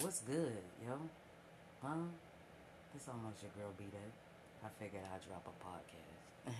What's good, yo? Huh? It's almost your girl B. I figured I'd drop a podcast.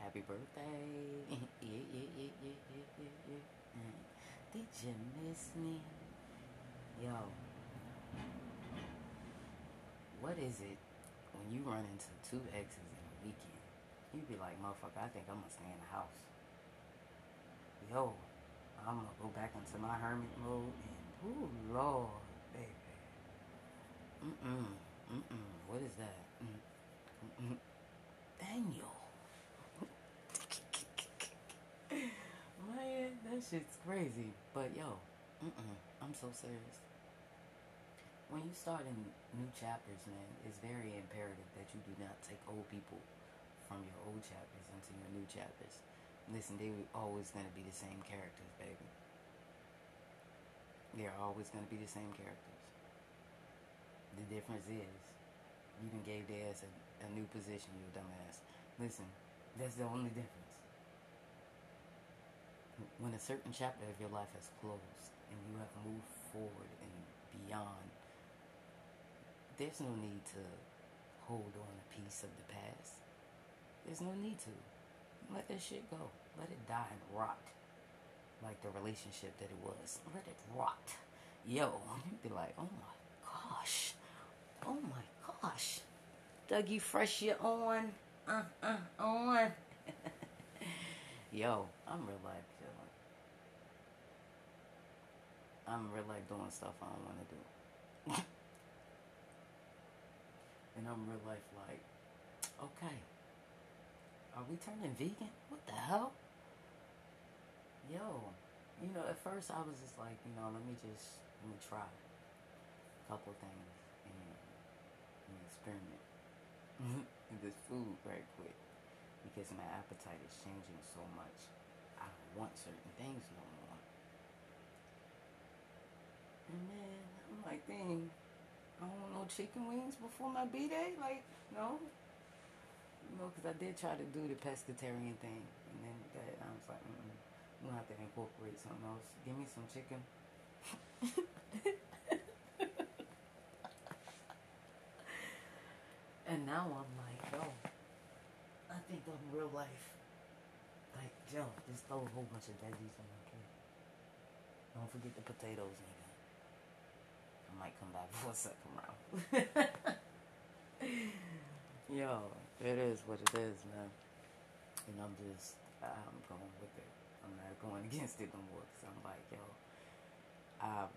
Happy birthday. yeah, yeah, yeah, yeah, yeah, yeah, yeah. Did you miss me? Yo. What is it when you run into two exes in a weekend? You be like, motherfucker, I think I'm gonna stay in the house. Yo, I'm gonna go back into my hermit mode and, ooh, Lord, baby. Mm-mm, mm-mm, what is that? Mm, mm-mm. Daniel. Man, that shit's crazy. But yo, mm-mm, I'm so serious. When you start in new chapters, man, it's very imperative that you do not take old people from your old chapters into your new chapters. Listen, they are always going to be the same characters, baby. They're always going to be the same characters. The difference is, you done gave their ass a, a new position, you dumbass. Listen, that's the only difference. When a certain chapter of your life has closed and you have moved forward and beyond, there's no need to hold on a piece of the past. There's no need to. Let that shit go. Let it die and rot. Like the relationship that it was. Let it rot. Yo, you'd be like, oh my gosh. Oh my gosh. Dougie Fresh, you on? Uh, uh, on. Yo, I'm real life chilling. I'm real life doing stuff I don't want to do. and I'm real life like, okay. Are we turning vegan? What the hell? Yo, you know, at first I was just like, you know, let me just let me try a couple things and, and experiment with this food very quick because my appetite is changing so much. I don't want certain things no more. And then I'm like, dang, I don't want no chicken wings before my B day. Like, no, you know, because I did try to do the pescatarian thing, and then that I was like, mm I'm gonna have to incorporate something else. Give me some chicken. and now I'm like, yo, I think I'm real life. Like, Joe, just throw a whole bunch of veggies on my plate. Don't forget the potatoes, nigga. I might come back for a second round. Yo, it is what it is, man. And I'm just, I'm going with it. I'm not going against it no more because I'm like, yo, I've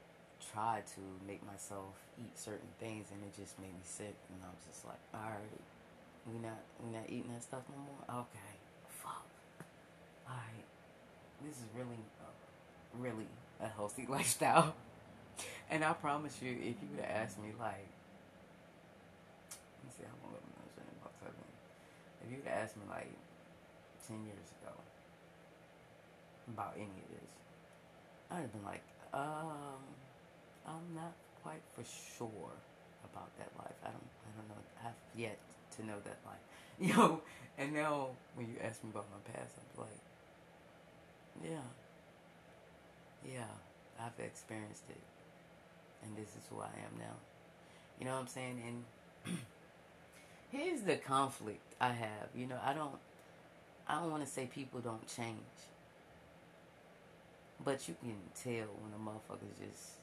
tried to make myself eat certain things and it just made me sick. And I was just like, all right, we not, we not eating that stuff no more? Okay, fuck. All right, this is really, uh, really a healthy lifestyle. And I promise you, if you would have asked me, like, let me see how long I'm about seven. If you would have asked me, like, 10 years ago about any of this, I'd have been like, um, I'm not quite for sure about that life. I don't, I don't know. I've yet to know that life. You know, and now when you ask me about my past, I'm like, yeah, yeah, I've experienced it and this is who I am now. You know what I'm saying? And here's the conflict I have. You know, I don't I don't want to say people don't change. But you can tell when a motherfucker's just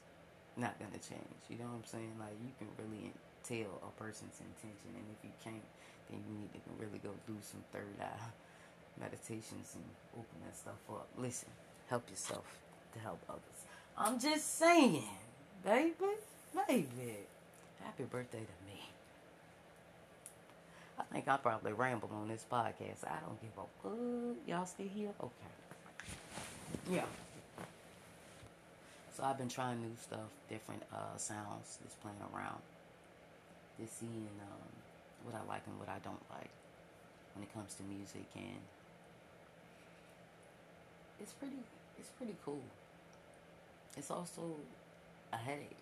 not gonna change. You know what I'm saying? Like you can really tell a person's intention and if you can't, then you need to really go do some third eye meditations and open that stuff up. Listen, help yourself to help others. I'm just saying baby, baby. Happy birthday to me. I think I probably ramble on this podcast. I don't give a fuck. Y'all still here? Okay. Yeah. So I've been trying new stuff, different uh, sounds, just playing around, just seeing um, what I like and what I don't like when it comes to music, and it's pretty, it's pretty cool. It's also a headache.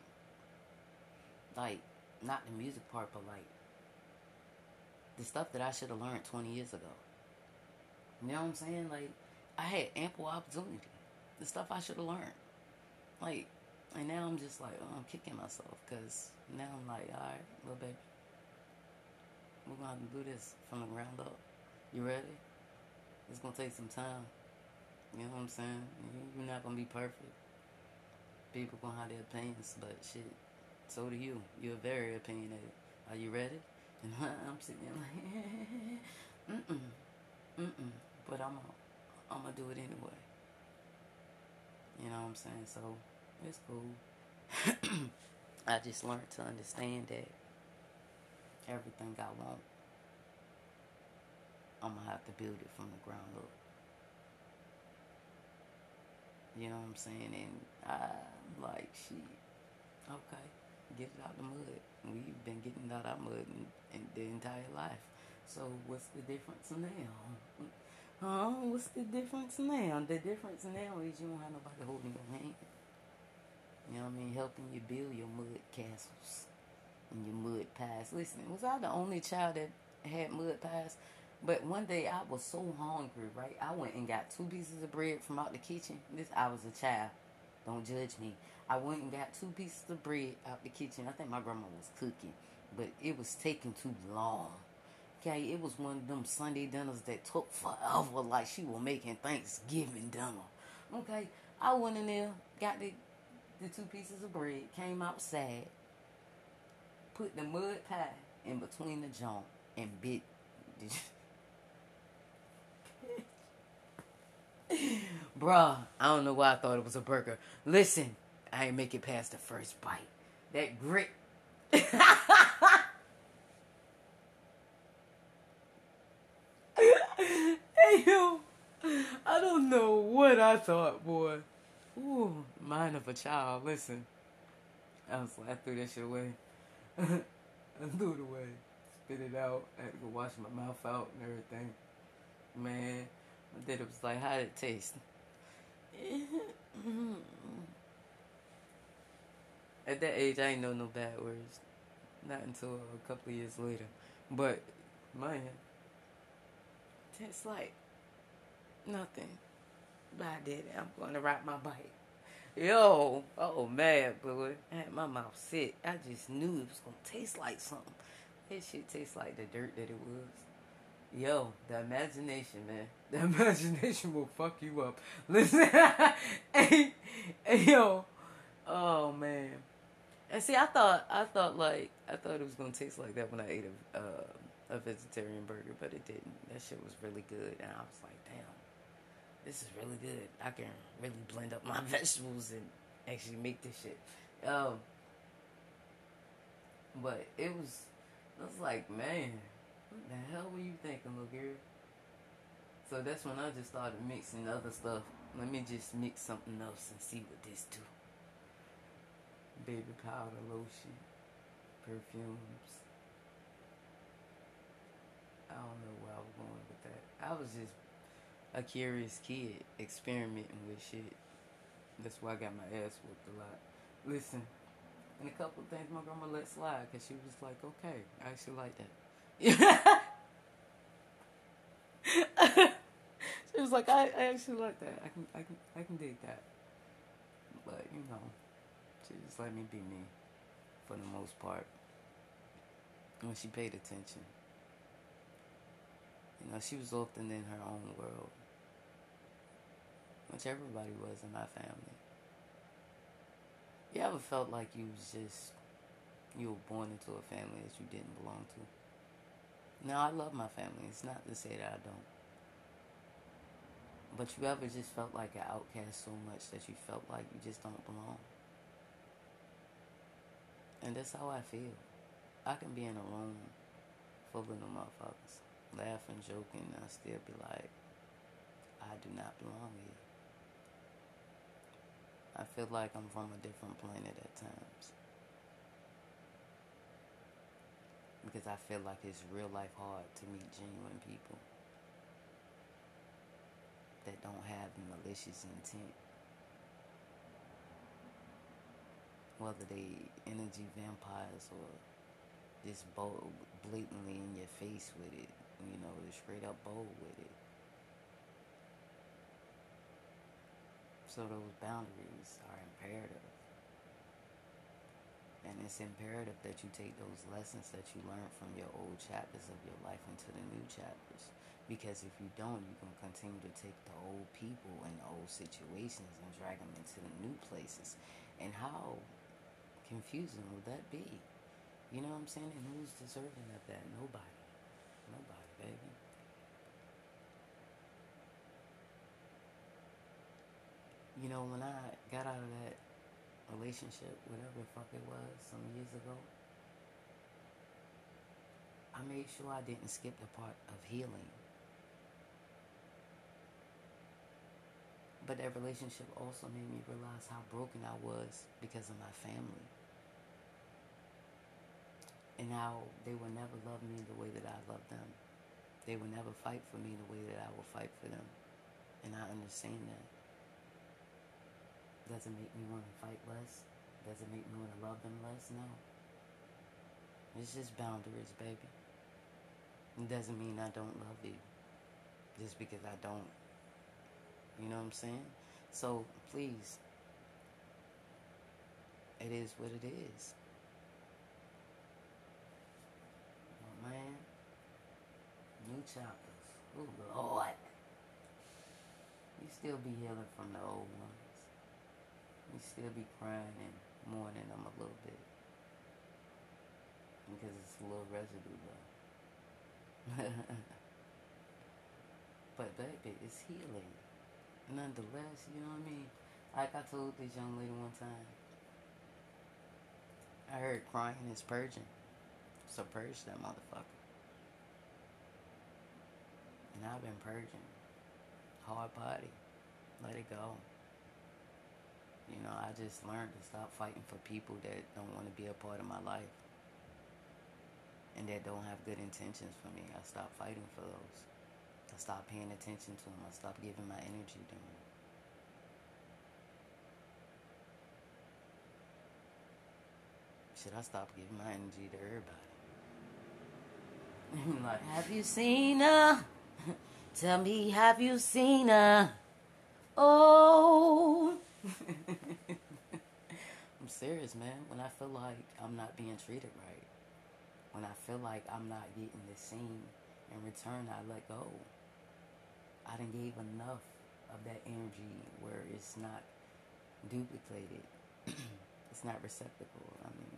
Like, not the music part, but like the stuff that I should have learned 20 years ago. You know what I'm saying? Like, I had ample opportunity. The stuff I should have learned. Like, And now I'm just like, oh, I'm kicking myself because now I'm like, all right, little baby, we're gonna have to do this from the ground up. You ready? It's gonna take some time. You know what I'm saying? You're not gonna be perfect. People gonna have their opinions, but shit, so do you. You're very opinionated. Are you ready? And I'm sitting there like, mm mm, mm mm. But I'm gonna, I'm gonna do it anyway. You know what I'm saying? So it's cool. I just learned to understand that everything I want, I'm gonna have to build it from the ground up. You know what I'm saying? And I'm like, shit, okay, get it out the mud. We've been getting out of mud in, in the entire life. So what's the difference now? Huh? What's the difference now? The difference now is you don't have nobody holding your hand. You know what I mean? Helping you build your mud castles and your mud pies. Listen, was I the only child that had mud pies? But one day I was so hungry, right? I went and got two pieces of bread from out the kitchen. This I was a child. Don't judge me. I went and got two pieces of bread out the kitchen. I think my grandma was cooking, but it was taking too long. Okay, it was one of them Sunday dinners that took forever, like she was making Thanksgiving dinner. Okay, I went in there, got the the two pieces of bread, came outside, put the mud pie in between the joint, and bit. Bruh, I don't know why I thought it was a burger. Listen, I ain't make it past the first bite. That grit. hey, yo, I don't know what I thought, boy. Ooh, mind of a child. Listen, I was like, I threw that shit away. I threw it away, spit it out. I had to go wash my mouth out and everything. Man, then it was like, how did it taste? At that age, I ain't know no bad words. Not until a couple of years later. But, man, tastes like nothing. I did it. I'm going to ride my bike. Yo, oh man, boy. I had my mouth sick. I just knew it was going to taste like something. That shit tastes like the dirt that it was. Yo, the imagination, man. The imagination will fuck you up. Listen, hey, hey, yo, oh man. And see, I thought, I thought like, I thought it was gonna taste like that when I ate a, uh, a vegetarian burger, but it didn't. That shit was really good, and I was like, this is really good. I can really blend up my vegetables and actually make this shit. Um, but it was, I was like, man what the hell were you thinking, little girl? So that's when I just started mixing other stuff. Let me just mix something else and see what this do. Baby powder, lotion, perfumes. I don't know where I was going with that. I was just a curious kid experimenting with shit. That's why I got my ass whooped a lot. Listen, and a couple of things my grandma let slide because she was like, okay, I actually like that. she was like, I, I actually like that. I can I can I can dig that. But you know, she just let me be me for the most part. When she paid attention. You know, she was often in her own world. Which everybody was in my family. You ever felt like you was just you were born into a family that you didn't belong to? Now, I love my family. It's not to say that I don't. But you ever just felt like an outcast so much that you felt like you just don't belong? And that's how I feel. I can be in a room full of them motherfuckers, laughing, joking, and I still be like, I do not belong here. I feel like I'm from a different planet at times. because I feel like it's real life hard to meet genuine people that don't have malicious intent. Whether they energy vampires or just bold, blatantly in your face with it, you know, just straight up bold with it. So those boundaries are imperative. And it's imperative that you take those lessons that you learned from your old chapters of your life into the new chapters. Because if you don't, you're going to continue to take the old people and the old situations and drag them into the new places. And how confusing would that be? You know what I'm saying? And who's deserving of that? Nobody. Nobody, baby. You know, when I got out of that relationship, whatever the fuck it was, some years ago, I made sure I didn't skip the part of healing. But that relationship also made me realize how broken I was because of my family. And how they would never love me the way that I love them. They would never fight for me the way that I will fight for them. And I understand that. Doesn't make me want to fight less. Doesn't make me want to love them less. No. It's just boundaries, baby. It doesn't mean I don't love you. Just because I don't. You know what I'm saying? So please, it is what it is. Oh, man, new chapters. Oh Lord, you still be healing from the old ones you still be crying and mourning them a little bit. Because it's a little residue though. but baby, it's healing. Nonetheless, you know what I mean? Like I told this young lady one time, I heard crying is purging. So purge that motherfucker. And I've been purging. Hard body. Let it go. You know, I just learned to stop fighting for people that don't want to be a part of my life and that don't have good intentions for me. I stopped fighting for those. I stopped paying attention to them. I stopped giving my energy to them. Should I stop giving my energy to everybody? like, have you seen her? Tell me, have you seen her? Oh. Serious, man. When I feel like I'm not being treated right, when I feel like I'm not getting the same in return, I let go. I didn't give enough of that energy where it's not duplicated. it's not receptacle. I mean,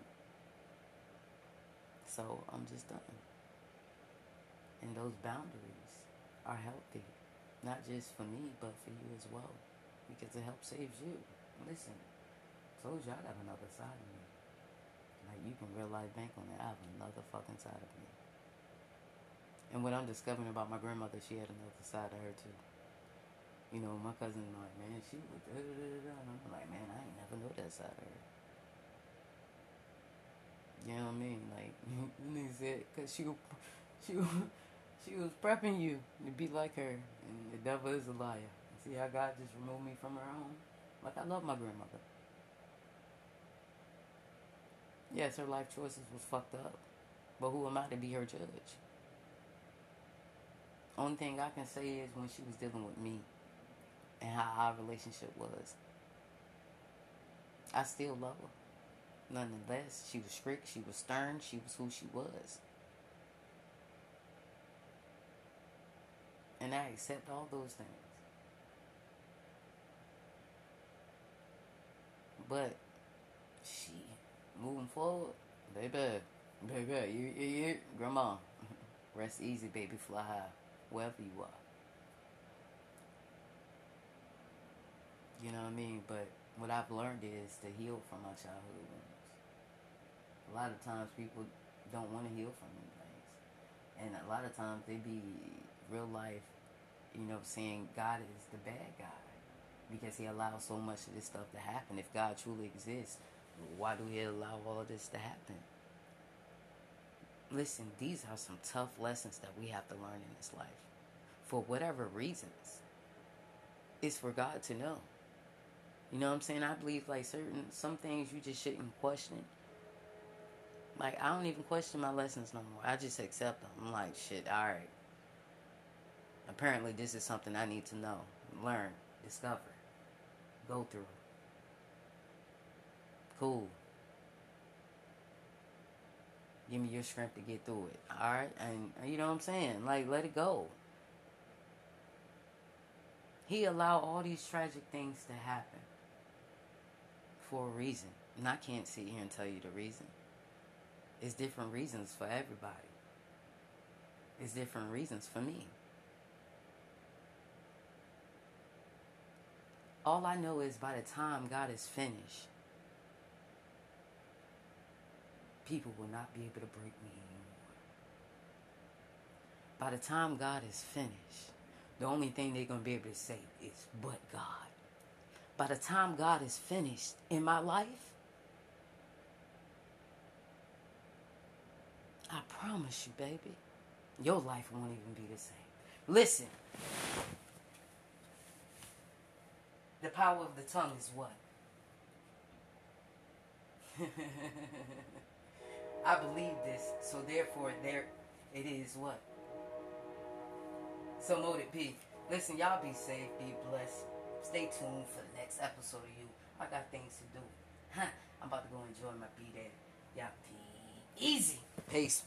so I'm just done. And those boundaries are healthy, not just for me, but for you as well because it helps saves you. Listen, told you I got another side of me. Like you can real life bank on it. I have another fucking side of me. And what I'm discovering about my grandmother, she had another side of her too. You know, my cousin like, man, she was I'm like, man, I ain't never know that side of her. You know what I mean? Like, you said, cause she, she, she was prepping you to be like her, and the devil is a liar. See how God just removed me from her home? Like, I love my grandmother. Yes, her life choices was fucked up. But who am I to be her judge? Only thing I can say is when she was dealing with me and how our relationship was. I still love her. Nonetheless, she was strict, she was stern, she was who she was. And I accept all those things. But she moving forward, baby, baby, you, you, you, grandma, rest easy, baby, fly high, wherever you are. You know what I mean? But what I've learned is to heal from my childhood wounds. A lot of times people don't want to heal from these things. And a lot of times they be real life, you know, saying God is the bad guy because he allows so much of this stuff to happen. If God truly exists, why do we allow all of this to happen? Listen, these are some tough lessons that we have to learn in this life. For whatever reasons. It's for God to know. You know what I'm saying? I believe like certain some things you just shouldn't question. Like I don't even question my lessons no more. I just accept them. I'm like, shit, alright. Apparently this is something I need to know, learn, discover go through. Cool. Give me your strength to get through it. All right? And you know what I'm saying? Like, let it go. He allowed all these tragic things to happen for a reason. And I can't sit here and tell you the reason. It's different reasons for everybody. It's different reasons for me. All I know is by the time God is finished, people will not be able to break me anymore. By the time God is finished, the only thing they're going to be able to say is, but God. By the time God is finished in my life, I promise you, baby, your life won't even be the same. Listen. The power of the tongue is what? I believe this, so therefore there it is what? So mote it be. Listen, y'all be safe, be blessed. Stay tuned for the next episode of you. I got things to do. Huh. I'm about to go enjoy my B day. Y'all be easy. Peace.